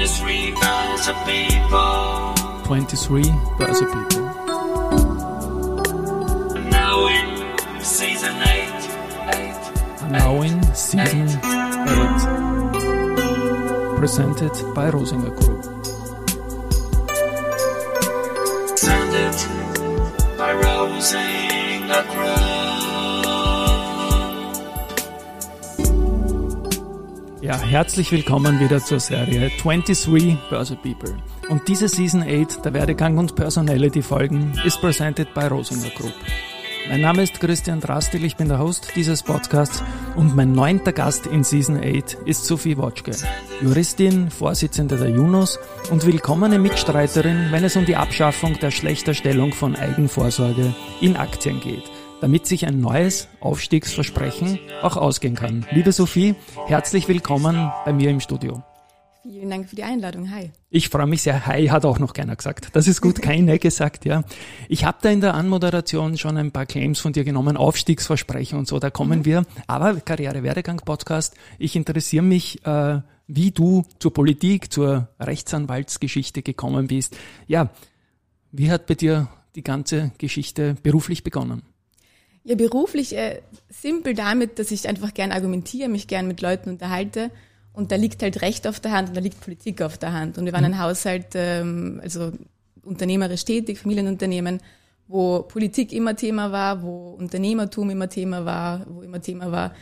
23 Börse People. 23 Börse People. Now in season 8. 8. Now in season 8. Presented by Rosinger Group. Presented by Rosinger Ja, herzlich willkommen wieder zur Serie 23 Börse People. Und diese Season 8 der Werdegang und Personality Folgen ist presented by Rosinger Group. Mein Name ist Christian Drastil, ich bin der Host dieses Podcasts und mein neunter Gast in Season 8 ist Sophie Wotschke, Juristin, Vorsitzende der Junos und willkommene Mitstreiterin, wenn es um die Abschaffung der Schlechterstellung von Eigenvorsorge in Aktien geht damit sich ein neues Aufstiegsversprechen auch ausgehen kann. Liebe Sophie, herzlich willkommen bei mir im Studio. Vielen Dank für die Einladung. Hi. Ich freue mich sehr. Hi hat auch noch keiner gesagt. Das ist gut, keine gesagt, ja. Ich habe da in der Anmoderation schon ein paar Claims von dir genommen, Aufstiegsversprechen und so, da kommen mhm. wir. Aber Karriere-Werdegang-Podcast, ich interessiere mich, äh, wie du zur Politik, zur Rechtsanwaltsgeschichte gekommen bist. Ja, wie hat bei dir die ganze Geschichte beruflich begonnen? Ja, beruflich äh, simpel damit, dass ich einfach gern argumentiere, mich gern mit Leuten unterhalte. Und da liegt halt Recht auf der Hand und da liegt Politik auf der Hand. Und wir waren ein mhm. Haushalt, ähm, also unternehmerisch tätig, Familienunternehmen, wo Politik immer Thema war, wo Unternehmertum immer Thema war, wo immer Thema war,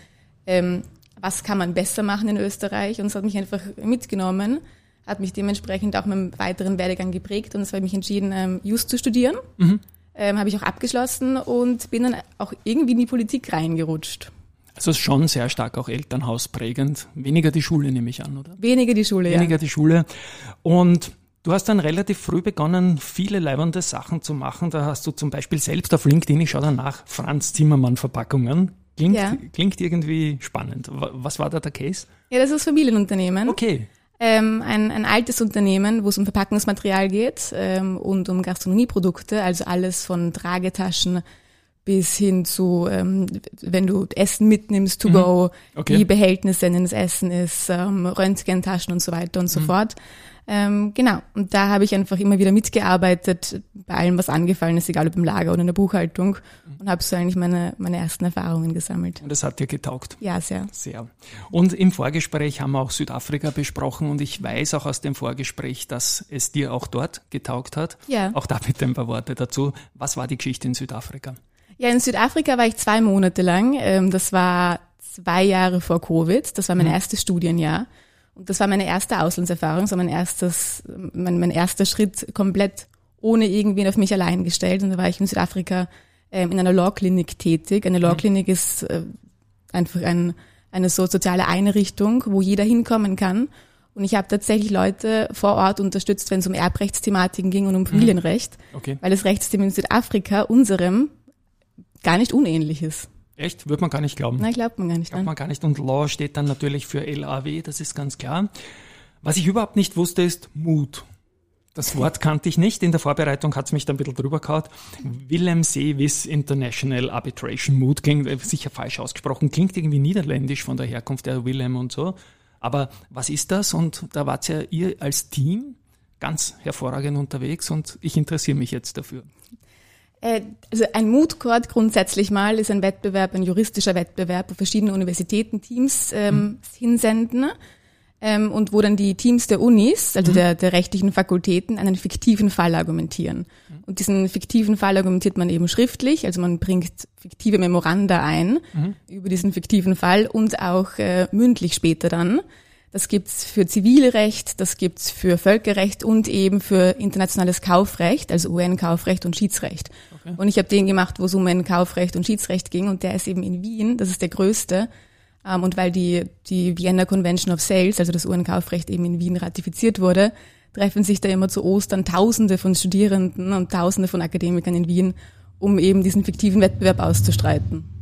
ähm, was kann man besser machen in Österreich. Und es hat mich einfach mitgenommen, hat mich dementsprechend auch mit einem weiteren Werdegang geprägt und es habe ich mich entschieden, ähm, Just zu studieren. Mhm ähm, habe ich auch abgeschlossen und bin dann auch irgendwie in die Politik reingerutscht. Also schon sehr stark auch Elternhausprägend. Weniger die Schule nehme ich an, oder? Weniger die Schule, Weniger ja. die Schule. Und du hast dann relativ früh begonnen, viele leibende Sachen zu machen. Da hast du zum Beispiel selbst auf LinkedIn, ich schaue danach, Franz Zimmermann Verpackungen. Klingt, ja. klingt irgendwie spannend. Was war da der Case? Ja, das ist Familienunternehmen. Okay ähm, ein, ein altes Unternehmen, wo es um Verpackungsmaterial geht ähm, und um Gastronomieprodukte, also alles von Tragetaschen bis hin zu, ähm, wenn du Essen mitnimmst, to mhm. go, okay. wie Behältnisse in das Essen ist, ähm, Röntgentaschen und so weiter und so mhm. fort. Ähm, genau, und da habe ich einfach immer wieder mitgearbeitet bei allem, was angefallen ist, egal ob im Lager oder in der Buchhaltung und habe so eigentlich meine, meine ersten Erfahrungen gesammelt. Und das hat dir getaugt? Ja, sehr. Sehr. Und im Vorgespräch haben wir auch Südafrika besprochen und ich weiß auch aus dem Vorgespräch, dass es dir auch dort getaugt hat. Ja. Auch da bitte ein paar Worte dazu. Was war die Geschichte in Südafrika? Ja, in Südafrika war ich zwei Monate lang. Ähm, das war zwei Jahre vor Covid. Das war mein mhm. erstes Studienjahr. Und das war meine erste Auslandserfahrung, so mein erstes, mein, mein erster Schritt komplett ohne irgendwen auf mich allein gestellt. Und da war ich in Südafrika ähm, in einer Law-Klinik tätig. Eine Law-Klinik mhm. ist äh, einfach ein, eine so soziale Einrichtung, wo jeder hinkommen kann. Und ich habe tatsächlich Leute vor Ort unterstützt, wenn es um Erbrechtsthematiken ging und um mhm. Familienrecht, okay. weil das Rechtssystem in Südafrika unserem gar nicht unähnlich ist. Echt? Würde man gar nicht glauben. Nein, glaubt man gar nicht. Glaubt man gar nicht. Und Law steht dann natürlich für LAW, das ist ganz klar. Was ich überhaupt nicht wusste, ist Mut. Das Wort kannte ich nicht. In der Vorbereitung hat es mich dann ein bisschen drüber gehauen. Willem Seewiss International Arbitration Mood klingt äh, sicher falsch ausgesprochen, klingt irgendwie niederländisch von der Herkunft der Willem und so. Aber was ist das? Und da wart ja ihr als Team ganz hervorragend unterwegs und ich interessiere mich jetzt dafür. Äh, also ein Mood Court grundsätzlich mal ist ein Wettbewerb, ein juristischer Wettbewerb, wo verschiedene Universitäten Teams ähm, mhm. hinsenden ähm, und wo dann die Teams der Unis, also mhm. der, der rechtlichen Fakultäten, einen fiktiven Fall argumentieren. Mhm. Und diesen fiktiven Fall argumentiert man eben schriftlich, also man bringt fiktive Memoranda ein mhm. über diesen fiktiven Fall und auch äh, mündlich später dann. Das gibt's für Zivilrecht, das gibt's für Völkerrecht und eben für internationales Kaufrecht, also UN-Kaufrecht und Schiedsrecht. Okay. Und ich habe den gemacht, wo es um UN-Kaufrecht und Schiedsrecht ging und der ist eben in Wien, das ist der größte. Ähm, und weil die, die Vienna Convention of Sales, also das UN-Kaufrecht eben in Wien ratifiziert wurde, treffen sich da immer zu Ostern Tausende von Studierenden und Tausende von Akademikern in Wien, um eben diesen fiktiven Wettbewerb auszustreiten.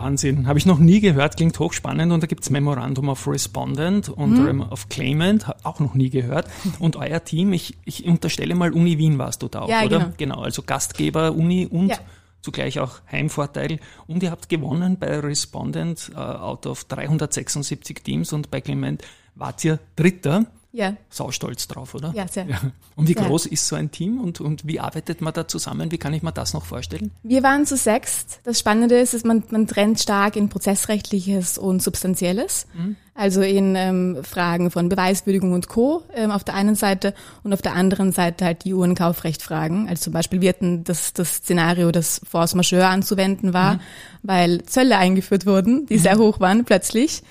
Wahnsinn, habe ich noch nie gehört, klingt hochspannend und da gibt's Memorandum of Respondent und mhm. of Claimant, auch noch nie gehört. Und euer Team, ich, ich unterstelle mal, Uni Wien warst du da auch, ja, oder? Genau. genau, also Gastgeber Uni und ja. zugleich auch Heimvorteil. Und ihr habt gewonnen bei Respondent uh, out of 376 Teams und bei Clement wart ihr Dritter. Ja, Saustolz drauf, oder? ja, sehr. Und wie Sehr. groß ist so ein Team und, und wie arbeitet man da zusammen? Wie kann ich mir das noch vorstellen? Wir waren zu sechst. Das Spannende ist, dass man, man trennt stark in prozessrechtliches und substanzielles. Also in ähm, Fragen von Beweiswürdigung und Co. Ähm, auf der einen Seite und auf der anderen Seite halt die UN-Kaufrechtfragen. Also zum Beispiel wir hatten das, das Szenario, das Force Majeure anzuwenden war, weil Zölle eingeführt wurden, die sehr hoch waren plötzlich.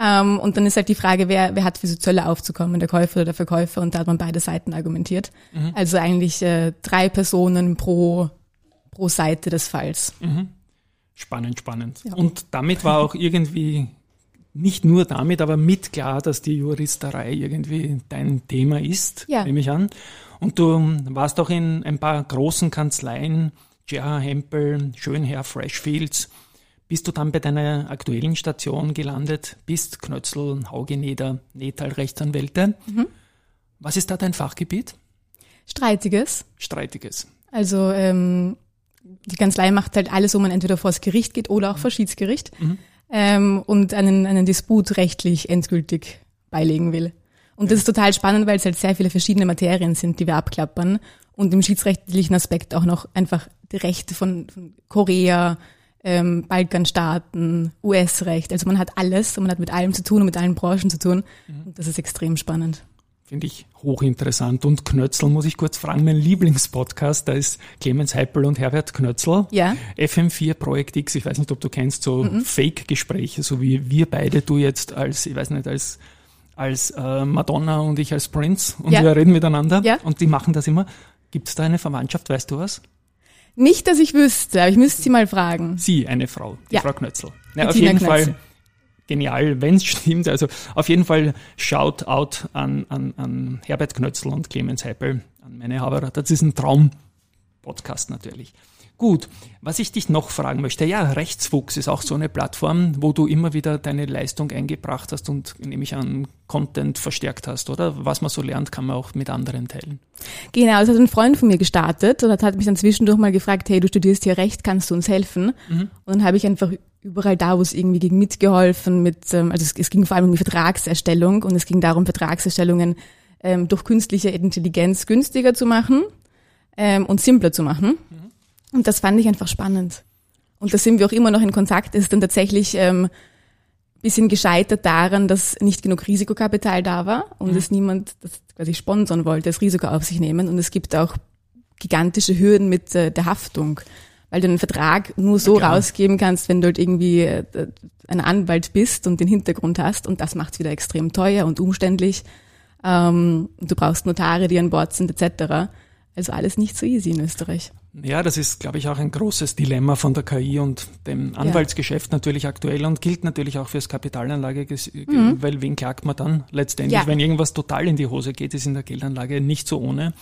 Ähm, und dann ist halt die Frage, wer, wer hat für diese Zölle aufzukommen, der Käufer oder der Verkäufer? Und da hat man beide Seiten argumentiert. Also eigentlich äh, drei Personen pro, pro Seite des Falls. Spannend, spannend. Ja. Und damit war auch irgendwie, nicht nur damit, aber mit klar, dass die Juristerei irgendwie dein Thema ist, Ja. nehme ich an. Und du warst auch in ein paar großen Kanzleien, J.H. Hempel, Schönherr, Freshfields. Bist du dann bei deiner aktuellen Station gelandet, bist Knötzl, Haugeneder, Netal Rechtsanwälte. Mhm. Was ist da dein Fachgebiet? Streitiges. Streitiges. Also ähm, die Kanzlei macht halt alles, wo man entweder vor das Gericht geht oder auch vor Schiedsgericht ähm, und einen, einen Disput rechtlich endgültig beilegen will. Und das ist total spannend, weil es halt sehr viele verschiedene Materien sind, die wir abklappern und im schiedsrechtlichen Aspekt auch noch einfach die Rechte von, von Korea, ähm, Balkanstaaten, US-Recht. Also man hat alles und man hat mit allem zu tun und mit allen Branchen zu tun. Und das ist extrem spannend. Finde ich hochinteressant. Und Knötzl muss ich kurz fragen, mein Lieblingspodcast, da ist Clemens Heipel und Herbert Knötzl. Ja. FM4 Projekt X, ich weiß nicht, ob du kennst, so Mhm. Fake-Gespräche, so wie wir beide, du jetzt als, ich weiß nicht, als, als äh, Madonna und ich als Prince und Ja. wir reden miteinander Ja. und die machen das immer. Gibt es da eine Verwandtschaft, weißt du was? Nicht, dass ich wüsste, aber ich müsste sie mal fragen. Sie, eine Frau, die Ja. Frau Knötzl. Ja, auf jeden Knötzl. Fall genial, wenn es stimmt. Also auf jeden Fall Shout out an, an, an Herbert Knötzl und Clemens Heppel, an meine Haberer. Das ist ein Traum-Podcast natürlich. Gut, was ich dich noch fragen möchte, ja, Rechtsfuchs ist auch so eine Plattform, wo du immer wieder deine Leistung eingebracht hast und nehme ich an, Content verstärkt hast, oder? Was man so lernt, kann man auch mit anderen teilen. Genau, das hat ein Freund von mir gestartet und hat mich dann zwischendurch mal gefragt, hey, du studierst hier Recht, kannst du uns helfen? Und dann habe ich einfach überall da, wo es irgendwie ging, mitgeholfen mit, ähm, also es, es ging vor allem um die Vertragserstellung und es ging darum, Vertragserstellungen ähm, durch künstliche Intelligenz günstiger zu machen ähm, und simpler zu machen. Und das fand ich einfach spannend. Und da sind wir auch immer noch in Kontakt. Es ist dann tatsächlich ähm, bisschen gescheitert daran, dass nicht genug Risikokapital da war und es niemand das quasi sponsern wollte, das Risiko auf sich nehmen. Und es gibt auch gigantische Hürden mit äh, der Haftung, weil du einen Vertrag nur so klar. rausgeben kannst, wenn du halt irgendwie äh, ein Anwalt bist und den Hintergrund hast. Und das macht es wieder extrem teuer und umständlich. Ähm, du brauchst Notare, die an Bord sind, etc. Also alles nicht so easy in Österreich. Ja, das ist, glaube ich, auch ein großes Dilemma von der KI und dem Anwaltsgeschäft natürlich aktuell und gilt natürlich auch fürs Kapitalanlage, weil wen klagt man dann letztendlich, Ja. wenn irgendwas total in die Hose geht, ist in der Geldanlage nicht so ohne.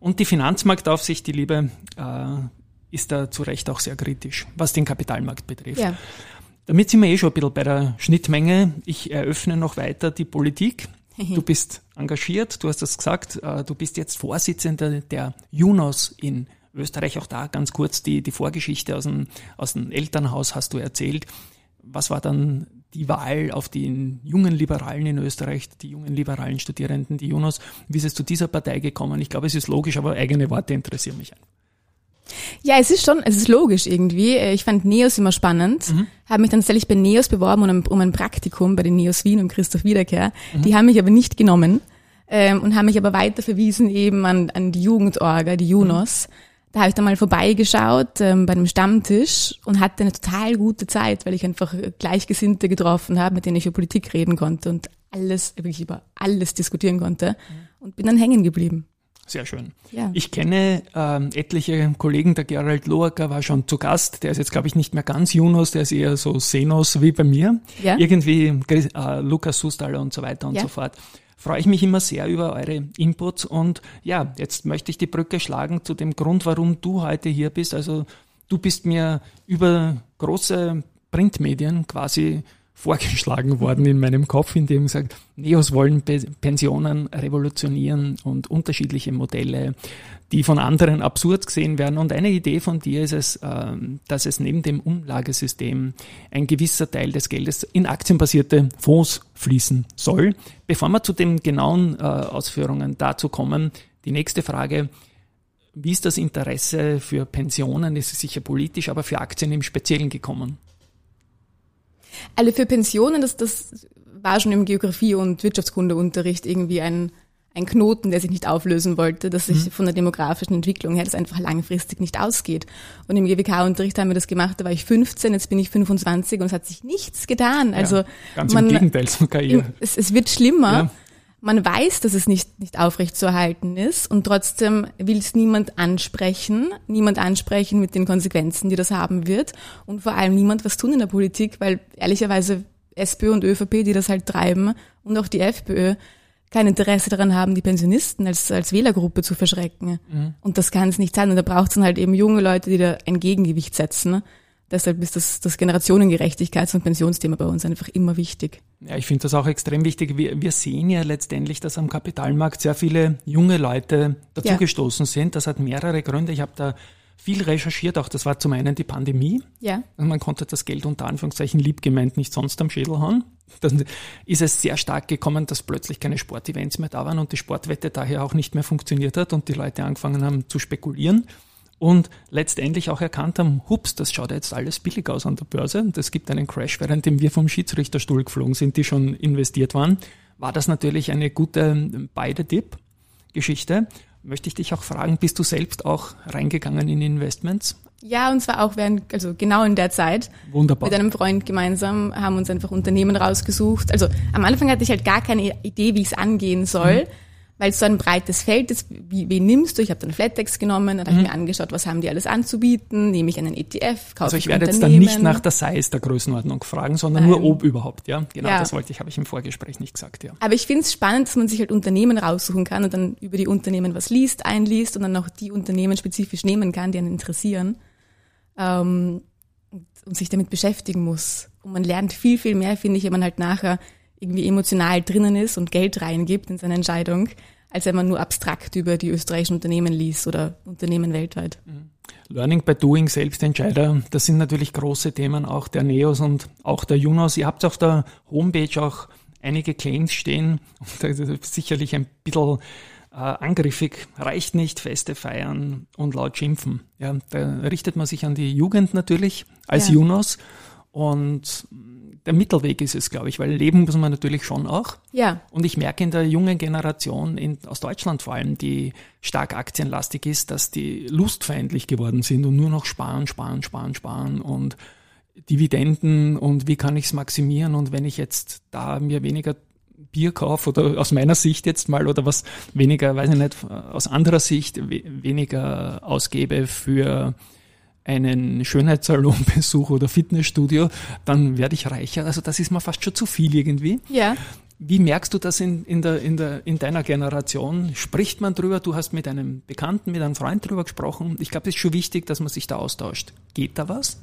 Und die Finanzmarktaufsicht, die Liebe, äh, ist da zu Recht auch sehr kritisch, was den Kapitalmarkt betrifft. Ja. Damit sind wir eh schon ein bisschen bei der Schnittmenge. Ich eröffne noch weiter die Politik. Du bist engagiert, du hast das gesagt, äh, du bist jetzt Vorsitzender der UNOS in Österreich. Auch da ganz kurz die, die Vorgeschichte aus dem, aus dem Elternhaus hast du erzählt. Was war dann die Wahl auf die jungen Liberalen in Österreich, die jungen liberalen Studierenden, die UNOS? Wie ist es zu dieser Partei gekommen? Ich glaube, es ist logisch, aber eigene Worte interessieren mich. Ja, es ist schon, es ist logisch irgendwie. Ich fand Neos immer spannend. Habe mich dann tatsächlich bei Neos beworben um ein, um ein Praktikum bei den Neos Wien und Christoph Wiederkehr. Die haben mich aber nicht genommen ähm, und haben mich aber weiter verwiesen eben an, an die Jugendorga, die Junos. Da habe ich dann mal vorbeigeschaut ähm, bei einem Stammtisch und hatte eine total gute Zeit, weil ich einfach Gleichgesinnte getroffen habe, mit denen ich über Politik reden konnte und alles, wirklich über alles diskutieren konnte und bin dann hängen geblieben. Sehr schön. Ja. Ich kenne ähm, etliche Kollegen, der Gerald Loacker war schon zu Gast, der ist jetzt, glaube ich, nicht mehr ganz Junos, der ist eher so Senos wie bei mir. Ja. Irgendwie äh, Lukas Sustaller und so weiter und Ja. so fort. Freue ich mich immer sehr über eure Inputs und ja, jetzt möchte ich die Brücke schlagen zu dem Grund, warum du heute hier bist. Also du bist mir über große Printmedien quasi vorgeschlagen worden in meinem Kopf, in dem gesagt, Neos wollen Pensionen revolutionieren und unterschiedliche Modelle, die von anderen absurd gesehen werden. Und eine Idee von dir ist es, ähm, dass es neben dem Umlagesystem ein gewisser Teil des Geldes in aktienbasierte Fonds fließen soll. Bevor wir zu den genauen äh, Ausführungen dazu kommen, die nächste Frage, wie ist das Interesse für Pensionen? Es ist sicher politisch, aber für Aktien im Speziellen gekommen. Also für Pensionen, das, das war schon im Geografie- und Wirtschaftskundeunterricht irgendwie ein, ein Knoten, der sich nicht auflösen wollte, dass sich mhm. von der demografischen Entwicklung her das einfach langfristig nicht ausgeht. Und im GWK-Unterricht haben wir das gemacht, da war ich 15, jetzt bin ich 25 und es hat sich nichts getan. Also ja, ganz man, im Gegenteil sogar eher. Es, es wird schlimmer. Ja man weiß, dass es nicht, nicht aufrechtzuerhalten ist und trotzdem will es niemand ansprechen, niemand ansprechen mit den Konsequenzen, die das haben wird und vor allem niemand was tun in der Politik, weil ehrlicherweise SPÖ und ÖVP, die das halt treiben und auch die FPÖ, kein Interesse daran haben, die Pensionisten als, als Wählergruppe zu verschrecken. Mhm. Und das kann es nicht sein. Und da braucht es dann halt eben junge Leute, die da ein Gegengewicht setzen. Deshalb ist das, das Generationengerechtigkeits- und Pensionsthema bei uns einfach immer wichtig. Ja, ich finde das auch extrem wichtig. Wir, wir sehen ja letztendlich, dass am Kapitalmarkt sehr viele junge Leute dazugestoßen ja. sind. Das hat mehrere Gründe. Ich habe da viel recherchiert, auch das war zum einen die Pandemie. Ja. Also man konnte das Geld unter Anführungszeichen lieb gemeint nicht sonst am Schädel hauen. Dann ist es sehr stark gekommen, dass plötzlich keine Sportevents mehr da waren und die Sportwette daher auch nicht mehr funktioniert hat und die Leute angefangen haben zu spekulieren und letztendlich auch erkannt haben, hups, das schaut jetzt alles billig aus an der Börse und es gibt einen Crash, währenddem wir vom Schiedsrichterstuhl geflogen sind, die schon investiert waren, war das natürlich eine gute Beide-Dip-Geschichte. Möchte ich dich auch fragen, bist du selbst auch reingegangen in Investments? Ja, und zwar auch während, also genau in der Zeit. Wunderbar. Mit einem Freund gemeinsam haben uns einfach Unternehmen rausgesucht. Also am Anfang hatte ich halt gar keine Idee, wie ich es angehen soll. Mhm weil es so ein breites Feld ist, wie, wie nimmst du? Ich habe dann Flattex genommen, dann habe mhm. ich mir angeschaut, was haben die alles anzubieten, nehme ich einen ETF, kaufe Also ich werde jetzt dann nicht nach der Size der Größenordnung fragen, sondern Nein. nur ob überhaupt, ja? Genau, ja. das wollte ich, habe ich im Vorgespräch nicht gesagt, ja. Aber ich finde es spannend, dass man sich halt Unternehmen raussuchen kann und dann über die Unternehmen was liest, einliest und dann auch die Unternehmen spezifisch nehmen kann, die einen interessieren ähm, und, und sich damit beschäftigen muss. Und man lernt viel, viel mehr, finde ich, wenn man halt nachher irgendwie emotional drinnen ist und Geld reingibt in seine Entscheidung, als wenn man nur abstrakt über die österreichischen Unternehmen liest oder Unternehmen weltweit. Mhm. Learning by Doing, Selbstentscheider, das sind natürlich große Themen auch der Neos und auch der Junos. Ihr habt auf der Homepage auch einige Claims stehen, sicherlich ein bisschen äh, angriffig, reicht nicht, Feste feiern und laut schimpfen. Ja, da richtet man sich an die Jugend natürlich als ja. Junos und der Mittelweg ist es, glaube ich, weil leben muss man natürlich schon auch. Ja. Und ich merke in der jungen Generation, in, aus Deutschland vor allem, die stark aktienlastig ist, dass die lustfeindlich geworden sind und nur noch sparen, sparen, sparen, sparen und Dividenden und wie kann ich es maximieren und wenn ich jetzt da mir weniger Bier kaufe oder aus meiner Sicht jetzt mal oder was weniger, weiß ich nicht, aus anderer Sicht weniger ausgebe für einen Schönheitssalonbesuch oder Fitnessstudio, dann werde ich reicher. Also das ist mir fast schon zu viel irgendwie. Ja. Wie merkst du das in, in, der, in, der, in deiner Generation? Spricht man drüber? Du hast mit einem Bekannten, mit einem Freund drüber gesprochen. Ich glaube, es ist schon wichtig, dass man sich da austauscht. Geht da was?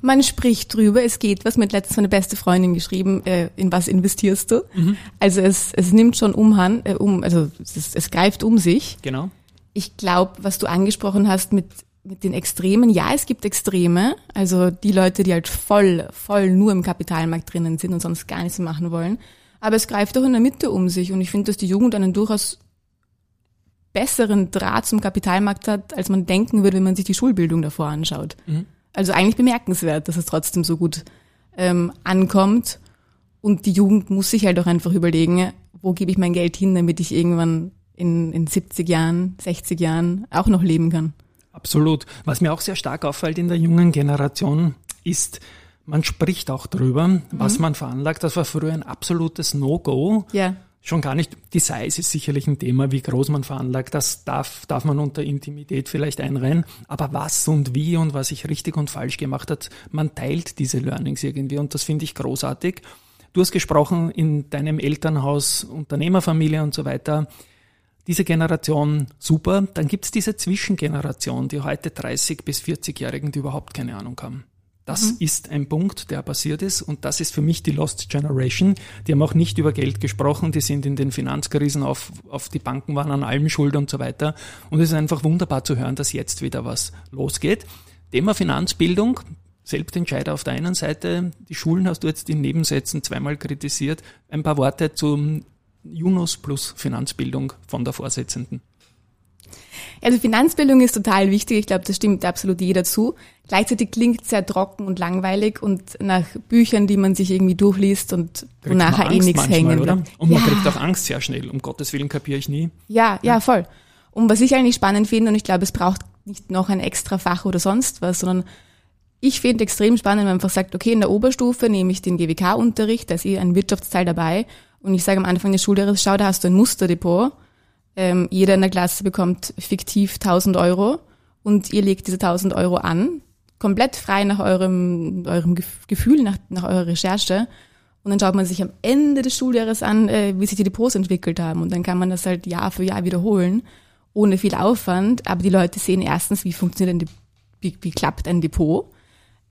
Man spricht drüber, es geht was. Mit letztens meine beste Freundin geschrieben, äh, in was investierst du? Mhm. Also es, es nimmt schon umhand, äh, um, also es, es greift um sich. Genau. Ich glaube, was du angesprochen hast mit mit den Extremen, ja, es gibt Extreme, also die Leute, die halt voll, voll nur im Kapitalmarkt drinnen sind und sonst gar nichts machen wollen. Aber es greift auch in der Mitte um sich und ich finde, dass die Jugend einen durchaus besseren Draht zum Kapitalmarkt hat, als man denken würde, wenn man sich die Schulbildung davor anschaut. Mhm. Also eigentlich bemerkenswert, dass es trotzdem so gut ähm, ankommt. Und die Jugend muss sich halt auch einfach überlegen, wo gebe ich mein Geld hin, damit ich irgendwann in, in 70 Jahren, 60 Jahren auch noch leben kann. Absolut. Was mir auch sehr stark auffällt in der jungen Generation ist, man spricht auch drüber, mhm. was man veranlagt. Das war früher ein absolutes No-Go. Ja. Schon gar nicht, die Size ist sicherlich ein Thema, wie groß man veranlagt. Das darf, darf man unter Intimität vielleicht einreihen. Aber was und wie und was ich richtig und falsch gemacht hat, man teilt diese Learnings irgendwie und das finde ich großartig. Du hast gesprochen in deinem Elternhaus, Unternehmerfamilie und so weiter diese Generation super. Dann gibt es diese Zwischengeneration, die heute 30 bis 40-Jährigen, die überhaupt keine Ahnung haben. Das ist ein Punkt, der passiert ist und das ist für mich die Lost Generation. Die haben auch nicht über Geld gesprochen, die sind in den Finanzkrisen auf, auf die Banken waren an allem schuld und so weiter. Und es ist einfach wunderbar zu hören, dass jetzt wieder was losgeht. Thema Finanzbildung, Selbstentscheider auf der einen Seite, die Schulen hast du jetzt in Nebensätzen zweimal kritisiert. Ein paar Worte zum Junus plus Finanzbildung von der Vorsitzenden. Also Finanzbildung ist total wichtig. Ich glaube, das stimmt absolut jeder zu. Gleichzeitig klingt sehr trocken und langweilig und nach Büchern, die man sich irgendwie durchliest und wo Kriegt man nachher eh nichts manchmal, hängen oder? bleibt. Und man ja, kriegt auch Angst sehr schnell. Um Gottes Willen kapiere ich nie. ja, ja, voll. Und was ich eigentlich spannend finde, und ich glaube, es braucht nicht noch ein extra Fach oder sonst was, sondern ich finde extrem spannend, wenn man einfach sagt, okay, in der Oberstufe nehme ich den GWK-Unterricht, da ist eh ein Wirtschaftsteil dabei und ich sage am Anfang des Schuljahres, schau, da hast du ein Musterdepot, ähm, jeder in der Klasse bekommt fiktiv 1000 Euro und ihr legt diese 1000 Euro an, komplett frei nach eurem, eurem Gef- Gefühl, nach, nach eurer Recherche. Und dann schaut man sich am Ende des Schuljahres an, äh, wie sich die Depots entwickelt haben. Und dann kann man das halt Jahr für Jahr wiederholen, ohne viel Aufwand. Aber die Leute sehen erstens, wie funktioniert ein, De- wie, wie klappt ein Depot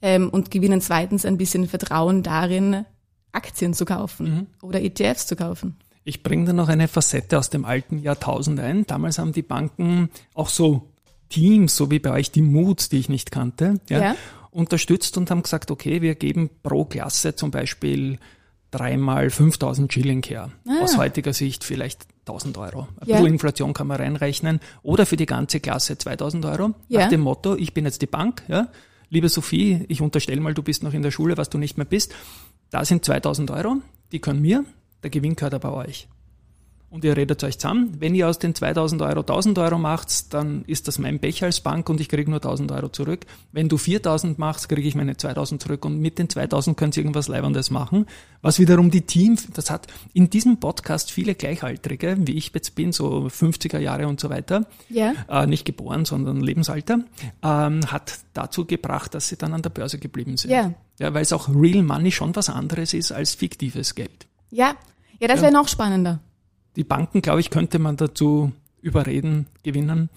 ähm, und gewinnen zweitens ein bisschen Vertrauen darin, Aktien zu kaufen oder ETFs zu kaufen. Ich bringe da noch eine Facette aus dem alten Jahrtausend ein. Damals haben die Banken auch so Teams, so wie bei euch die Moods, die ich nicht kannte, ja, Ja. unterstützt und haben gesagt, okay, wir geben pro Klasse zum Beispiel dreimal 5000 Schilling her. Aus heutiger Sicht vielleicht 1000 Euro. Ein Ja. bisschen Inflation kann man reinrechnen. Oder für die ganze Klasse 2000 Euro. Ja. Nach dem Motto, ich bin jetzt die Bank, ja. Liebe Sophie, ich unterstelle mal, du bist noch in der Schule, was du nicht mehr bist. Da sind 2000 Euro, die können mir, der Gewinn gehört aber euch. Und ihr redet euch zusammen. Wenn ihr aus den 2000 Euro 1000 Euro macht, dann ist das mein Pech als Bank und ich kriege nur 1000 Euro zurück. Wenn du 4000 machst, kriege ich meine 2000 zurück und mit den 2000 könnt ihr irgendwas Leibendes machen. Was wiederum die Team, das hat in diesem Podcast viele Gleichaltrige, wie ich jetzt bin, so 50er Jahre und so weiter, Ja. äh, nicht geboren, sondern Lebensalter, ähm, hat dazu gebracht, dass sie dann an der Börse geblieben sind. Ja. Ja, weil es auch Real Money schon was anderes ist als fiktives Geld. Ja, ja, das wäre noch spannender. Die Banken, glaube ich, könnte man dazu überreden, gewinnen,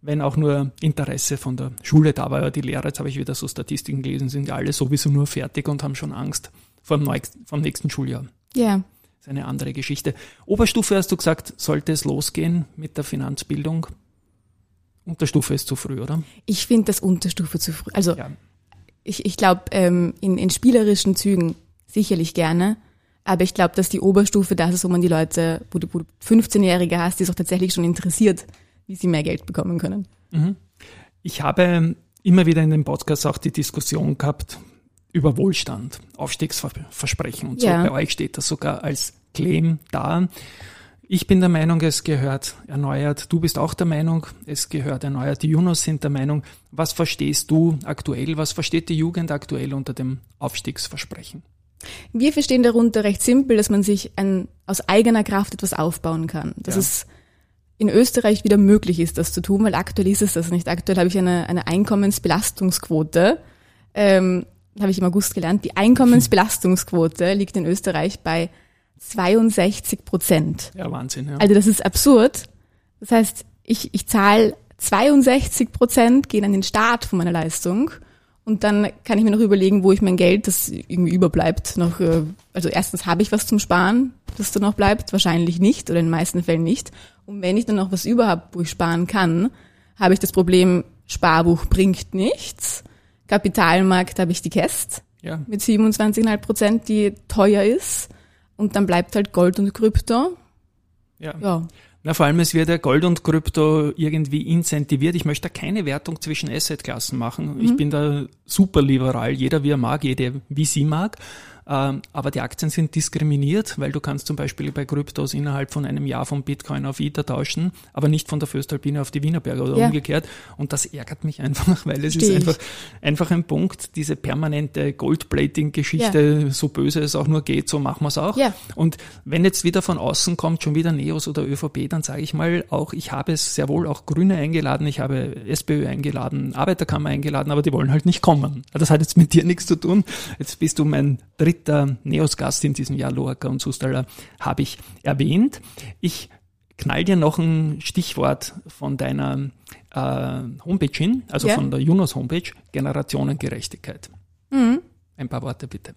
wenn auch nur Interesse von der Schule da war. Die Lehrer, jetzt habe ich wieder so Statistiken gelesen, sind ja alle sowieso nur fertig und haben schon Angst vor dem, neu- vom nächsten Schuljahr. Ja. Das ist eine andere Geschichte. Oberstufe hast du gesagt, sollte es losgehen mit der Finanzbildung? Unterstufe ist zu früh, oder? Ich finde das Unterstufe zu früh. Also Ja. ich, ich glaube, ähm, in, in spielerischen Zügen sicherlich gerne. Aber ich glaube, dass die Oberstufe das ist, wo man die Leute, wo du, wo du 15-Jährige hast, die es auch tatsächlich schon interessiert, wie sie mehr Geld bekommen können. Ich habe immer wieder in dem Podcast auch die Diskussion gehabt über Wohlstand, Aufstiegsversprechen und so. Ja. Bei euch steht das sogar als Claim da. Ich bin der Meinung, es gehört erneuert. Du bist auch der Meinung, es gehört erneuert. Die Junos sind der Meinung. Was verstehst du aktuell? Was versteht die Jugend aktuell unter dem Aufstiegsversprechen? Wir verstehen darunter recht simpel, dass man sich ein, aus eigener Kraft etwas aufbauen kann. Dass Ja. es in Österreich wieder möglich ist, das zu tun, weil aktuell ist es das nicht. Aktuell habe ich eine, eine Einkommensbelastungsquote, ähm, habe ich im August gelernt. Die Einkommensbelastungsquote liegt in Österreich bei 62 Prozent. Ja, Wahnsinn. Ja. Also das ist absurd. Das heißt, ich, ich zahle 62 Prozent, gehen an den Start von meiner Leistung und dann kann ich mir noch überlegen, wo ich mein Geld, das irgendwie überbleibt, noch, äh, also erstens habe ich was zum Sparen, das dann noch bleibt, wahrscheinlich nicht oder in den meisten Fällen nicht. Und wenn ich dann noch was über habe, wo ich sparen kann, habe ich das Problem, Sparbuch bringt nichts. Kapitalmarkt habe ich die Käst ja. mit 27,5 Prozent, die teuer ist. Und dann bleibt halt Gold und Krypto. ja. Ja, Na, vor allem, es wird ja Gold und Krypto irgendwie incentiviert. Ich möchte da keine Wertung zwischen Assetklassen machen. Ich bin da super liberal. Jeder wie er mag, jeder wie sie mag. Ähm, aber die Aktien sind diskriminiert, weil du kannst zum Beispiel bei Kryptos innerhalb von einem Jahr von Bitcoin auf Ether tauschen, aber nicht von der Föstalpine auf die Wienerberger oder Ja. umgekehrt. Und das ärgert mich einfach, weil es Versteh ist einfach, einfach ein Punkt, diese permanente Goldplating-Geschichte, so böse es auch nur geht, so machen wir es auch. Ja. Und wenn jetzt wieder von außen kommt, schon wieder Neos oder ÖVP, dann sage ich mal auch, ich habe es sehr wohl auch Grüne eingeladen, ich habe SPÖ eingeladen, Arbeiterkammer eingeladen, aber die wollen halt nicht kommen. Das hat jetzt mit dir nichts zu tun. Jetzt bist du mein dritter Neos-Gast in diesem Jahr, Loacker und Sustaller, habe ich erwähnt. Ich knall dir noch ein Stichwort von deiner äh, Homepage hin, also Ja. von der Junos Homepage, Generationengerechtigkeit. Ein paar Worte bitte.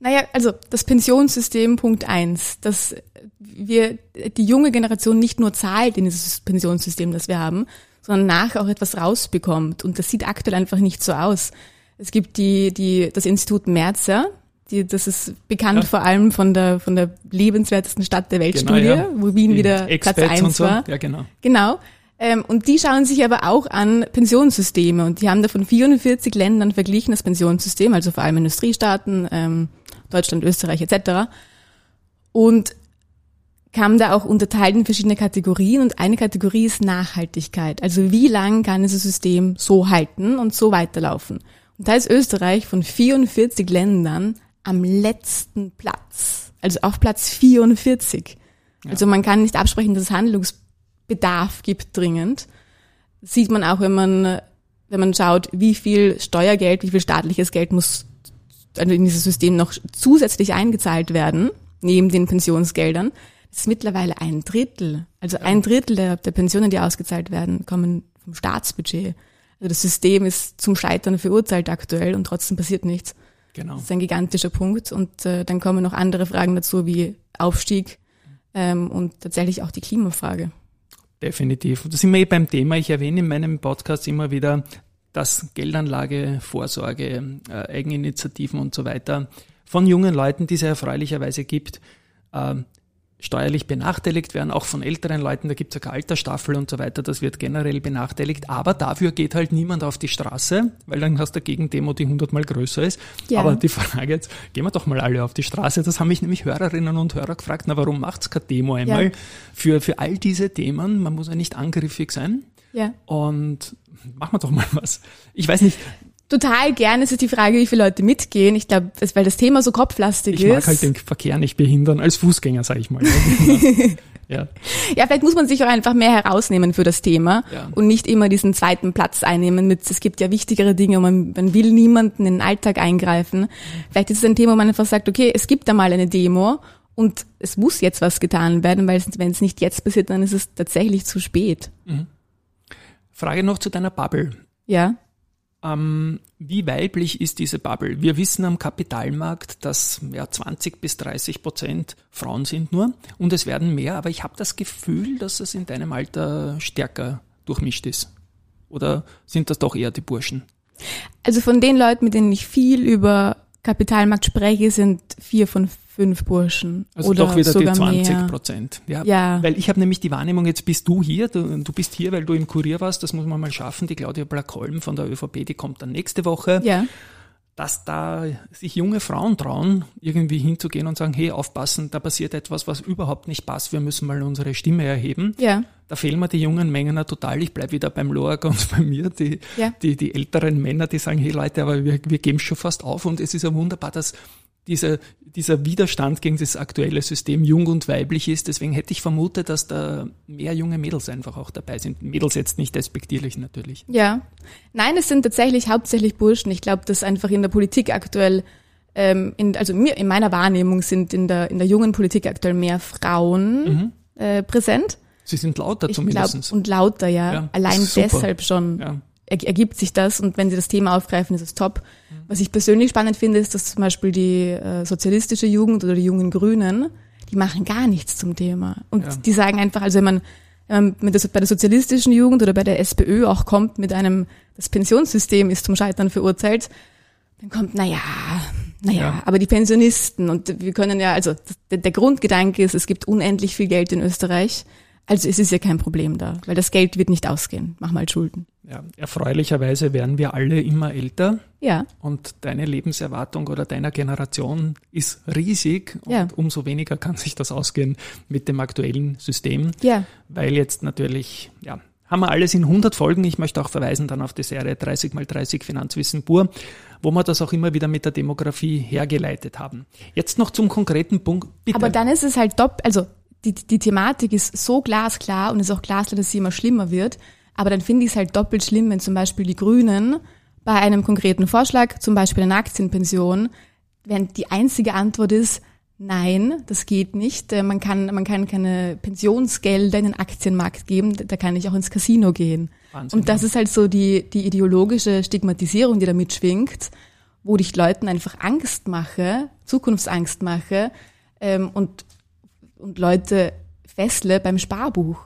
Naja, also das Pensionssystem Punkt eins, dass wir die junge Generation nicht nur zahlt in dieses Pensionssystem, das wir haben, sondern nachher auch etwas rausbekommt. Und das sieht aktuell einfach nicht so aus. Es gibt die, die, das Institut Merzer, die, das ist bekannt Ja. vor allem von der, von der lebenswertesten Stadt der Welt-Studie, Genau, ja. wo Wien Die wieder Platz Expats und eins so. war. Ja, genau. Genau. Ähm, und die schauen sich aber auch an Pensionssysteme und die haben da von 44 Ländern verglichen das Pensionssystem, also vor allem Industriestaaten, ähm, Deutschland, Österreich etc. Und kam da auch unterteilt in verschiedene Kategorien und eine Kategorie ist Nachhaltigkeit. Also wie lang kann dieses System so halten und so weiterlaufen? Und da ist Österreich von 44 Ländern am letzten Platz, also auf Platz 44. Also man kann nicht absprechen, dass es Handlungsbedarf gibt dringend. Das sieht man auch, wenn man, wenn man schaut, wie viel Steuergeld, wie viel staatliches Geld muss also in dieses System noch zusätzlich eingezahlt werden, neben den Pensionsgeldern. Das ist mittlerweile ein Drittel. Also ein Drittel der, der Pensionen, die ausgezahlt werden, kommen vom Staatsbudget. Also das System ist zum Scheitern verurteilt aktuell und trotzdem passiert nichts. Genau. Das ist ein gigantischer Punkt. Und äh, dann kommen noch andere Fragen dazu, wie Aufstieg ähm, und tatsächlich auch die Klimafrage. Definitiv. Und da sind wir eh beim Thema. Ich erwähne in meinem Podcast immer wieder, dass Geldanlage, Vorsorge, äh, Eigeninitiativen und so weiter von jungen Leuten, die es erfreulicherweise gibt, äh, steuerlich benachteiligt werden, auch von älteren Leuten, da gibt es ja keine Altersstaffel und so weiter, das wird generell benachteiligt, aber dafür geht halt niemand auf die Straße, weil dann hast du eine Gegendemo, die hundertmal größer ist. Ja. Aber die Frage jetzt, gehen wir doch mal alle auf die Straße, das haben mich nämlich Hörerinnen und Hörer gefragt, na warum macht's keine Demo einmal Ja. für, für all diese Themen, man muss ja nicht angriffig sein Ja. und machen wir doch mal was. Ich weiß nicht, Total gern. Es ist die Frage, wie viele Leute mitgehen. Ich glaube, weil das Thema so kopflastig ich ist. mag halt den Verkehr nicht behindern, als Fußgänger, sag ich mal. ja. Ja, vielleicht muss man sich auch einfach mehr herausnehmen für das Thema Ja. und nicht immer diesen zweiten Platz einnehmen mit, es gibt ja wichtigere Dinge und man, man will niemanden in den Alltag eingreifen. Vielleicht ist es ein Thema, wo man einfach sagt, okay, es gibt da mal eine Demo und es muss jetzt was getan werden, weil wenn es nicht jetzt passiert, dann ist es tatsächlich zu spät. Frage noch zu deiner Bubble. Ja, Ähm, wie weiblich ist diese Bubble? Wir wissen am Kapitalmarkt, dass ja, 20 bis 30 Prozent Frauen sind nur und es werden mehr, aber ich habe das Gefühl, dass es in deinem Alter stärker durchmischt ist. Oder sind das doch eher die Burschen? also von den Leuten, mit denen ich viel über Kapitalmarkt spreche, sind vier von fünf Burschen Also oder doch wieder die sogar 20 mehr. Prozent. Ja, Ja. Weil ich habe nämlich die Wahrnehmung, jetzt bist du hier, du, du bist hier, weil du im Kurier warst, das muss man mal schaffen. Die Claudia Blackholm von der ÖVP, die kommt dann nächste Woche. Ja, dass da sich junge Frauen trauen, irgendwie hinzugehen und sagen, hey, aufpassen, da passiert etwas, was überhaupt nicht passt, wir müssen mal unsere Stimme erheben. ja, Da fehlen mir die jungen Mengen ja total. Ich bleib wieder beim Loager und bei mir, die, Ja. die, die älteren Männer, die sagen, hey Leute, aber wir, wir geben schon fast auf und es ist ja wunderbar, dass dieser, dieser Widerstand gegen das aktuelle System jung und weiblich ist. Deswegen hätte ich vermutet, dass da mehr junge Mädels einfach auch dabei sind. Mädels jetzt nicht despektierlich natürlich. Ja. Nein, es sind tatsächlich hauptsächlich Burschen. Ich glaube, dass einfach in der Politik aktuell, ähm, in, also mir, in meiner Wahrnehmung sind in der, in der jungen Politik aktuell mehr Frauen äh, präsent. Sie sind lauter Ich zumindest. glaube, und lauter, ja. Ja, Allein deshalb schon ja. Er, ergibt sich das und wenn sie das Thema aufgreifen, ist es top. Was ich persönlich spannend finde, ist, dass zum Beispiel die äh, sozialistische Jugend oder die jungen Grünen, die machen gar nichts zum Thema. Und Ja. die sagen einfach, also wenn man, wenn man mit der, bei der sozialistischen Jugend oder bei der SPÖ auch kommt mit einem, das Pensionssystem ist zum Scheitern verurteilt, dann kommt, na ja, na ja, aber die Pensionisten und wir können ja, also der, der Grundgedanke ist, es gibt unendlich viel Geld in Österreich, also es ist ja kein Problem da, weil das Geld wird nicht ausgehen. Mach mal Schulden. Ja, erfreulicherweise werden wir alle immer älter Ja, und deine Lebenserwartung oder deiner Generation ist riesig und Ja. umso weniger kann sich das ausgehen mit dem aktuellen System, ja, weil jetzt natürlich, ja, haben wir alles in 100 Folgen. Ich möchte auch verweisen dann auf die Serie 30 mal 30 Finanzwissen pur, wo wir das auch immer wieder mit der Demografie hergeleitet haben. Jetzt noch zum konkreten Punkt. Bitte. Aber dann ist es halt doppelt, also die, die Thematik ist so glasklar und es ist auch glasklar, dass sie immer schlimmer wird. Aber dann finde ich es halt doppelt schlimm, wenn zum Beispiel die Grünen bei einem konkreten Vorschlag, zum Beispiel eine Aktienpension, wenn die einzige Antwort ist, nein, das geht nicht. Äh, Man kann, man kann keine Pensionsgelder in den Aktienmarkt geben, da kann ich auch ins Casino gehen. Wahnsinn, und das ist halt so die, die ideologische Stigmatisierung, die da mitschwingt. wo ich Leuten einfach Angst mache, Zukunftsangst mache ähm, und, und Leute fessle beim Sparbuch.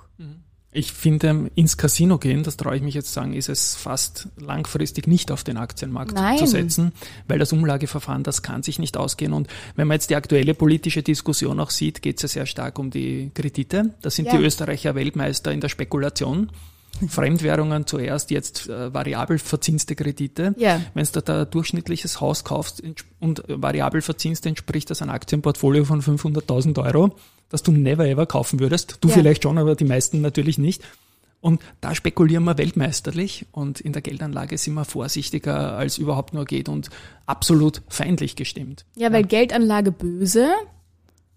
Ich finde, ins Casino gehen, das traue ich mich jetzt sagen, ist es fast langfristig nicht auf den Aktienmarkt Nein. zu setzen, weil das Umlageverfahren, das kann sich nicht ausgehen. Und wenn man jetzt die aktuelle politische Diskussion auch sieht, geht es ja sehr stark um die Kredite. Da sind Ja. die Österreicher Weltmeister in der Spekulation. Fremdwährungen zuerst, jetzt äh, variabel verzinste Kredite. Ja. Wenn du da ein durchschnittliches Haus kaufst und äh, variabel verzinst, entspricht das ein Aktienportfolio von 500.000 Euro, das du never ever kaufen würdest. Du Ja. vielleicht schon, aber die meisten natürlich nicht. Und da spekulieren wir weltmeisterlich und in der Geldanlage sind wir vorsichtiger als überhaupt nur geht und absolut feindlich gestimmt. Ja, weil Geldanlage böse,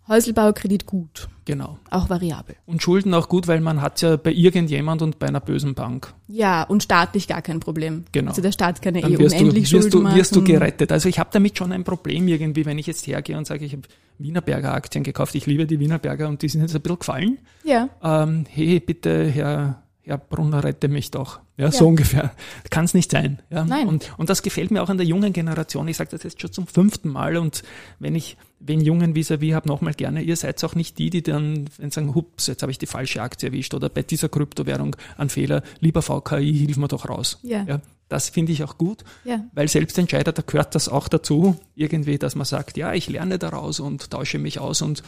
Häuselbaukredit gut, Genau. auch variabel. Und Schulden auch gut, weil man hat ja bei irgendjemand und bei einer bösen Bank. Ja, und staatlich gar kein Problem. Genau. Also der Staat kann ja eh wirst du, unendlich wirst, Schulden du, wirst du machen. gerettet. Also ich habe damit schon ein Problem irgendwie, wenn ich jetzt hergehe und sage, ich habe Wienerberger Aktien gekauft. Ich liebe die Wienerberger und die sind jetzt ein bisschen gefallen. Ja, ähm, hey, bitte, Herr, Herr Brunner, rette mich doch. Ja, so ungefähr. Kann es nicht sein. Ja? Nein. Und, und das gefällt mir auch an der jungen Generation. Ich sage das jetzt schon zum fünften Mal und wenn ich wen Jungen vis-à-vis habe, nochmal gerne, ihr seid auch nicht die, die dann wenn sie sagen, hups, jetzt habe ich die falsche Aktie erwischt oder bei dieser Kryptowährung ein Fehler, lieber VKI, hilf mir doch raus. Ja. das finde ich auch gut, Ja. weil Selbstentscheider, da gehört das auch dazu, irgendwie, dass man sagt, ja, ich lerne daraus und tausche mich aus und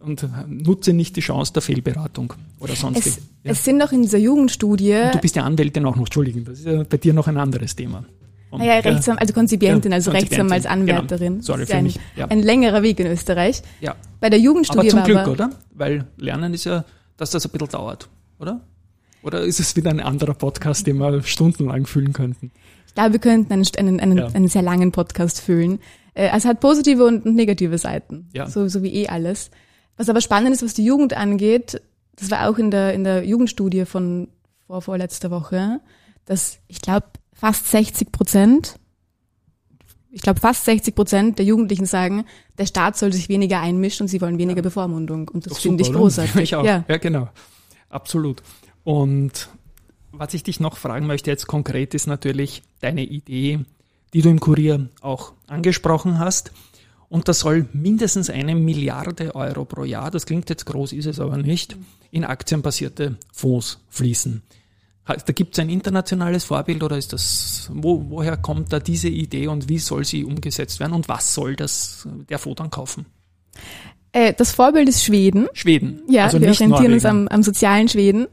und nutze nicht die Chance der Fehlberatung oder sonst. es, ja. es sind doch in dieser Jugendstudie, Du bist ja Anwältin auch noch, Entschuldigen, das ist ja bei dir noch ein anderes Thema. Und, naja, Rechtsanwalt, also Konzipientin, Ja, also Konzipientin, Rechtsanwaltsanwärterin. genau. Sorry Das ist für ein, mich, ja. ein längerer Weg in Österreich. Ja, Bei der aber Jugendstudie zum war Glück, aber, oder? Weil Lernen ist ja, dass das ein bisschen dauert, oder? Oder ist es wieder ein anderer Podcast, den wir stundenlang füllen könnten? ich glaube, wir könnten einen, einen, einen, Ja. einen sehr langen Podcast füllen. Äh, Es hat positive und negative Seiten, Ja. so, so wie eh alles. Was aber spannend ist, was die Jugend angeht, das war auch in der, in der Jugendstudie von vor, vorletzter Woche, dass ich glaube fast 60 Prozent, ich glaube fast 60 Prozent der Jugendlichen sagen, der Staat soll sich weniger einmischen und sie wollen weniger Bevormundung. Und das finde ich großartig. Ich auch. Ja. ja, genau. Absolut. Und was ich dich noch fragen möchte jetzt konkret ist natürlich deine Idee, die du im Kurier auch angesprochen hast. Und das soll mindestens eine Milliarde Euro pro Jahr, das klingt jetzt groß, ist es aber nicht, in aktienbasierte Fonds fließen. Da gibt es ein internationales Vorbild oder ist das, wo, woher kommt da diese Idee und wie soll sie umgesetzt werden und was soll das der Fonds dann kaufen? Äh, das Vorbild ist Schweden. Schweden. Ja, also wir orientieren uns am, am sozialen Schweden.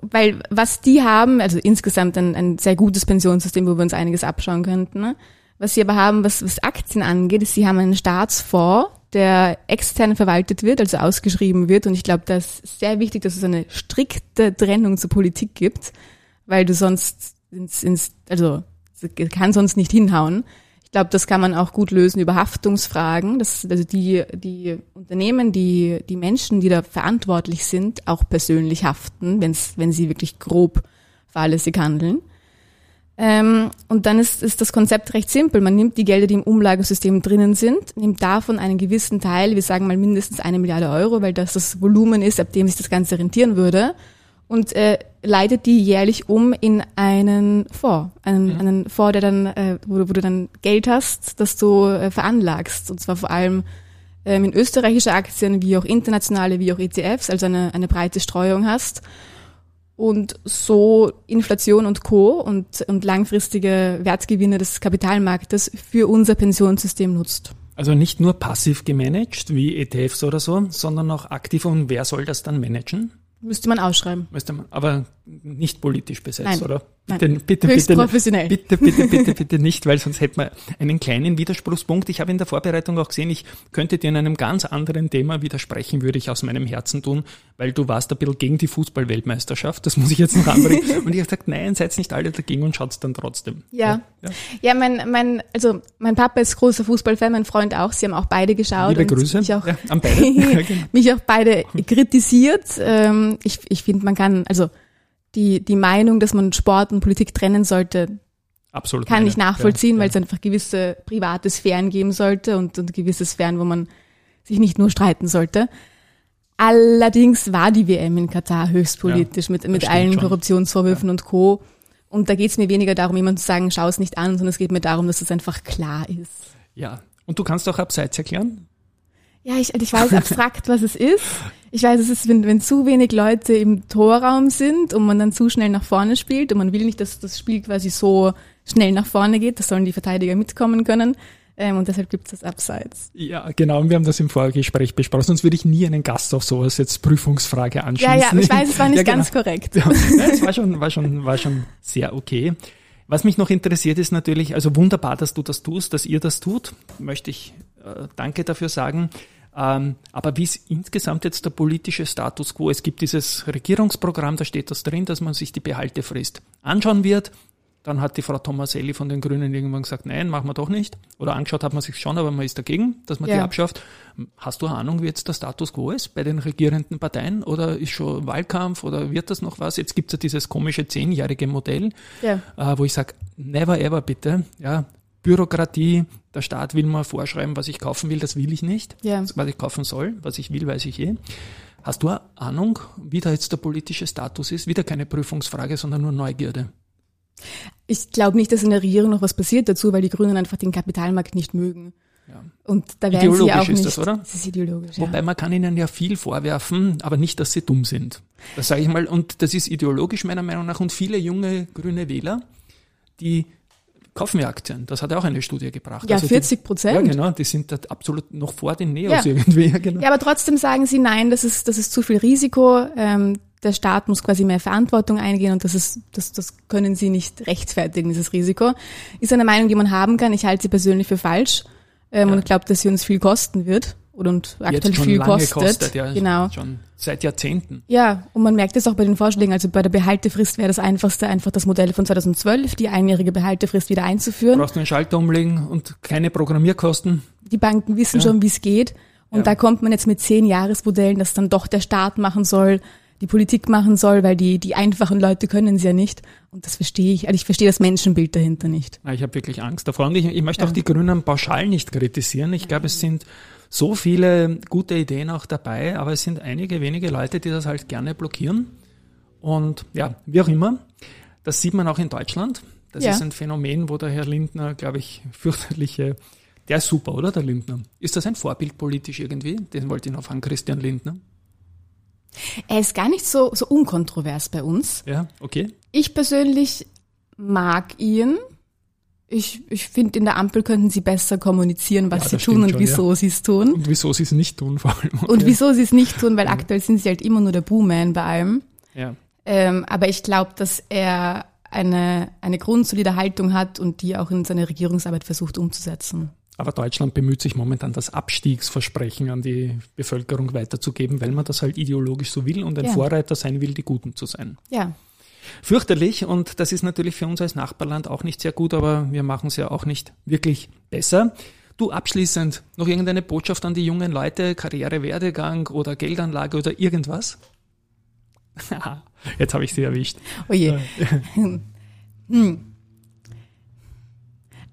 Weil was die haben, also insgesamt ein, ein sehr gutes Pensionssystem, wo wir uns einiges abschauen könnten. Ne? Was sie aber haben, was, was Aktien angeht, ist, sie haben einen Staatsfonds, der extern verwaltet wird, also ausgeschrieben wird. Und ich glaube, das ist sehr wichtig, dass es eine strikte Trennung zur Politik gibt, weil du sonst ins, ins also kann sonst nicht hinhauen. Ich glaube, das kann man auch gut lösen über Haftungsfragen, dass also die, die Unternehmen, die, die Menschen, die da verantwortlich sind, auch persönlich haften, wenn's, wenn sie wirklich grob fahrlässig handeln. Ähm, und dann ist, ist das Konzept recht simpel. Man nimmt die Gelder, die im Umlagesystem drinnen sind, nimmt davon einen gewissen Teil, wir sagen mal mindestens eine Milliarde Euro, weil das das Volumen ist, ab dem sich das Ganze rentieren würde, und äh, leitet die jährlich um in einen Fonds, einen, einen Fonds, der dann, äh, wo, du- wo du dann Geld hast, das du äh, veranlagst, und zwar vor allem ähm, in österreichische Aktien, wie auch internationale, wie auch ETFs, also eine, eine breite Streuung hast und so Inflation und Co. und, und langfristige Wertgewinne des Kapitalmarktes für unser Pensionssystem nutzt. Also nicht nur passiv gemanagt, wie ETFs oder so, sondern auch aktiv. Und wer soll das dann managen? Müsste man ausschreiben. Müsste man, aber nicht politisch besetzt, Nein. oder? Nein. Bitte, bitte, Höchst bitte, professionell. bitte, bitte, bitte, bitte nicht, weil sonst hätten wir einen kleinen Widerspruchspunkt. Ich habe in der Vorbereitung auch gesehen, ich könnte dir in einem ganz anderen Thema widersprechen, würde ich aus meinem Herzen tun, weil du warst ein bisschen gegen die Fußball-Weltmeisterschaft. Das muss ich jetzt noch anbringen. Und ich habe gesagt, nein, seid nicht alle dagegen und schaut's dann trotzdem. Ja. Ja. Ja, mein, mein, also mein Papa ist großer Fußballfan, mein Freund auch. Sie haben auch beide geschaut. Liebe Grüße. Mich auch, Ja, an beide. Genau. mich auch beide kritisiert. Ähm, ich ich finde, man kann, also die, die Meinung, dass man Sport und Politik trennen sollte, Absolut. kann meine. ich nachvollziehen, Ja, weil ja. es einfach gewisse private Sphären geben sollte und, und gewisse Sphären, wo man sich nicht nur streiten sollte. Allerdings war die WM in Katar höchst politisch mit, mit stimmt allen schon. Korruptionsvorwürfen und Co. Und da geht es mir weniger darum, jemand zu sagen, schau es nicht an, sondern es geht mir darum, dass es einfach klar ist. Ja. Und du kannst auch abseits erklären? Ja, ich, ich weiß abstrakt, was es ist. Ich weiß, es ist, wenn, wenn zu wenig Leute im Torraum sind und man dann zu schnell nach vorne spielt und man will nicht, dass das Spiel quasi so schnell nach vorne geht, das sollen die Verteidiger mitkommen können. Ähm, und deshalb gibt es das Abseits. Ja, genau. Und wir haben das im Vorgespräch besprochen. Sonst würde ich nie einen Gast auf sowas jetzt Prüfungsfrage anschließen. Ja, ja, ich weiß, es war nicht ja, genau. ganz korrekt. Ja, es war schon, war schon, war schon sehr okay. Was mich noch interessiert ist natürlich, also wunderbar, dass du das tust, dass ihr das tut, möchte ich Danke dafür sagen. Ähm, aber wie ist insgesamt jetzt der politische Status quo? Es gibt dieses Regierungsprogramm, da steht das drin, dass man sich die Behaltefrist anschauen wird. Dann hat die Frau Tomaselli von den Grünen irgendwann gesagt, nein, machen wir doch nicht. Oder angeschaut hat man sich schon, aber man ist dagegen, dass man Ja. die abschafft. Hast du eine Ahnung, wie jetzt der Status quo ist bei den regierenden Parteien? Oder ist schon Wahlkampf oder wird das noch was? Jetzt gibt's ja dieses komische zehnjährige Modell, Ja. äh, wo ich sage, never ever bitte. Ja, Bürokratie, der Staat will mal vorschreiben, was ich kaufen will, das will ich nicht. Ja. Was ich kaufen soll, was ich will, weiß ich eh. Hast du eine Ahnung, wie da jetzt der politische Status ist? Wieder keine Prüfungsfrage, sondern nur Neugierde. Ich glaube nicht, dass in der Regierung noch was passiert dazu, weil die Grünen einfach den Kapitalmarkt nicht mögen. Ja. Und da werden sie Ideologisch auch ist nicht. das, oder? Das ist ideologisch, Wobei ja. man kann ihnen ja viel vorwerfen, aber nicht, dass sie dumm sind. Das sage ich mal, und das ist ideologisch meiner Meinung nach. Und viele junge grüne Wähler, die kaufen ja Aktien. Das hat ja auch eine Studie gebracht. Ja, Also 40 Die, Prozent. ja, genau, die sind da absolut noch vor den Neos Ja. irgendwie. Ja, genau. Ja, aber trotzdem sagen sie nein, das ist, das ist zu viel Risiko. Ähm, der Staat muss quasi mehr Verantwortung eingehen und das ist, das, das können sie nicht rechtfertigen, dieses Risiko. Ist eine Meinung, die man haben kann. Ich halte sie persönlich für falsch ähm, Ja. und glaube, dass sie uns viel kosten wird und aktuell Jetzt schon viel lange kostet. kostet, ja, Genau. schon seit Jahrzehnten. Ja, und man merkt es auch bei den Vorschlägen. Also bei der Behaltefrist wäre das einfachste einfach das Modell von 2012, die einjährige Behaltefrist wieder Du einzuführen. brauchst nur einen Schalter umlegen und keine Programmierkosten. Die Banken wissen Ja. schon, wie es geht. Und Ja. da kommt man jetzt mit zehn Jahresmodellen, das dann doch der Staat machen soll, die Politik machen soll, weil die, die einfachen Leute können es ja nicht. Und das verstehe ich. Also ich verstehe das Menschenbild dahinter nicht. Ich habe wirklich Angst davor. Und ich, ich möchte Ja. auch die Grünen pauschal nicht kritisieren. Ich glaube, es sind so viele gute Ideen auch dabei, aber es sind einige wenige Leute, die das halt gerne blockieren. Und ja, wie auch immer, das sieht man auch in Deutschland. Das Ja. ist ein Phänomen, wo der Herr Lindner, glaube ich, fürchterliche, der ist super, oder, der Lindner? Ist das ein Vorbild politisch irgendwie? Den wollte ich noch fragen, Christian Lindner. Er ist gar nicht so, so unkontrovers bei uns. Ja, okay. Ich persönlich mag ihn. Ich, ich finde, in der Ampel könnten sie besser kommunizieren, was Ja, sie tun und schon, wieso sie es tun. Und wieso sie es nicht tun, vor allem. Und Okay. wieso sie es nicht tun, weil aktuell sind sie halt immer nur der Booman bei allem. Ja. Ähm, aber ich glaube, dass er eine, eine grundsolide Haltung hat und die auch in seiner Regierungsarbeit versucht umzusetzen. Aber Deutschland bemüht sich momentan, das Abstiegsversprechen an die Bevölkerung weiterzugeben, weil man das halt ideologisch so will und ein Ja. Vorreiter sein will, die Guten zu sein. Ja. Fürchterlich und das ist natürlich für uns als Nachbarland auch nicht sehr gut, aber wir machen es ja auch nicht wirklich besser. Du abschließend noch irgendeine Botschaft an die jungen Leute, Karrierewerdegang oder Geldanlage oder irgendwas? Jetzt habe ich sie erwischt. Oh je. hm.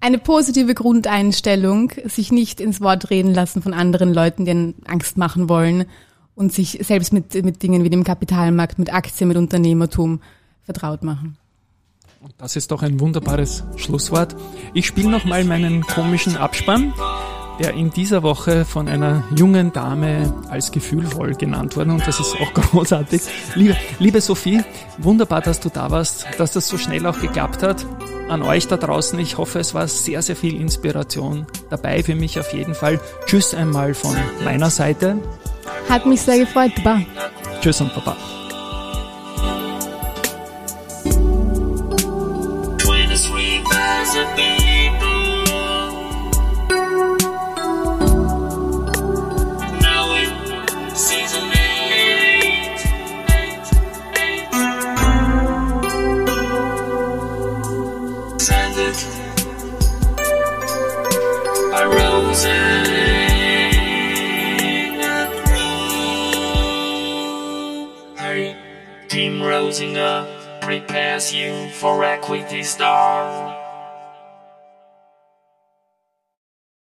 Eine positive Grundeinstellung, sich nicht ins Wort reden lassen von anderen Leuten, die Angst machen wollen und sich selbst mit, mit Dingen wie dem Kapitalmarkt, mit Aktien, mit Unternehmertum vertraut machen. Und das ist doch ein wunderbares Schlusswort. Ich spiele nochmal meinen komischen Abspann, der in dieser Woche von einer jungen Dame als gefühlvoll genannt wurde und das ist auch großartig. Liebe, liebe Sophie, wunderbar, dass du da warst, dass das so schnell auch geklappt hat. An euch da draußen, ich hoffe, es war sehr, sehr viel Inspiration dabei für mich auf jeden Fall. Tschüss einmal von meiner Seite. Hat mich sehr gefreut. Baba. Tschüss und Baba.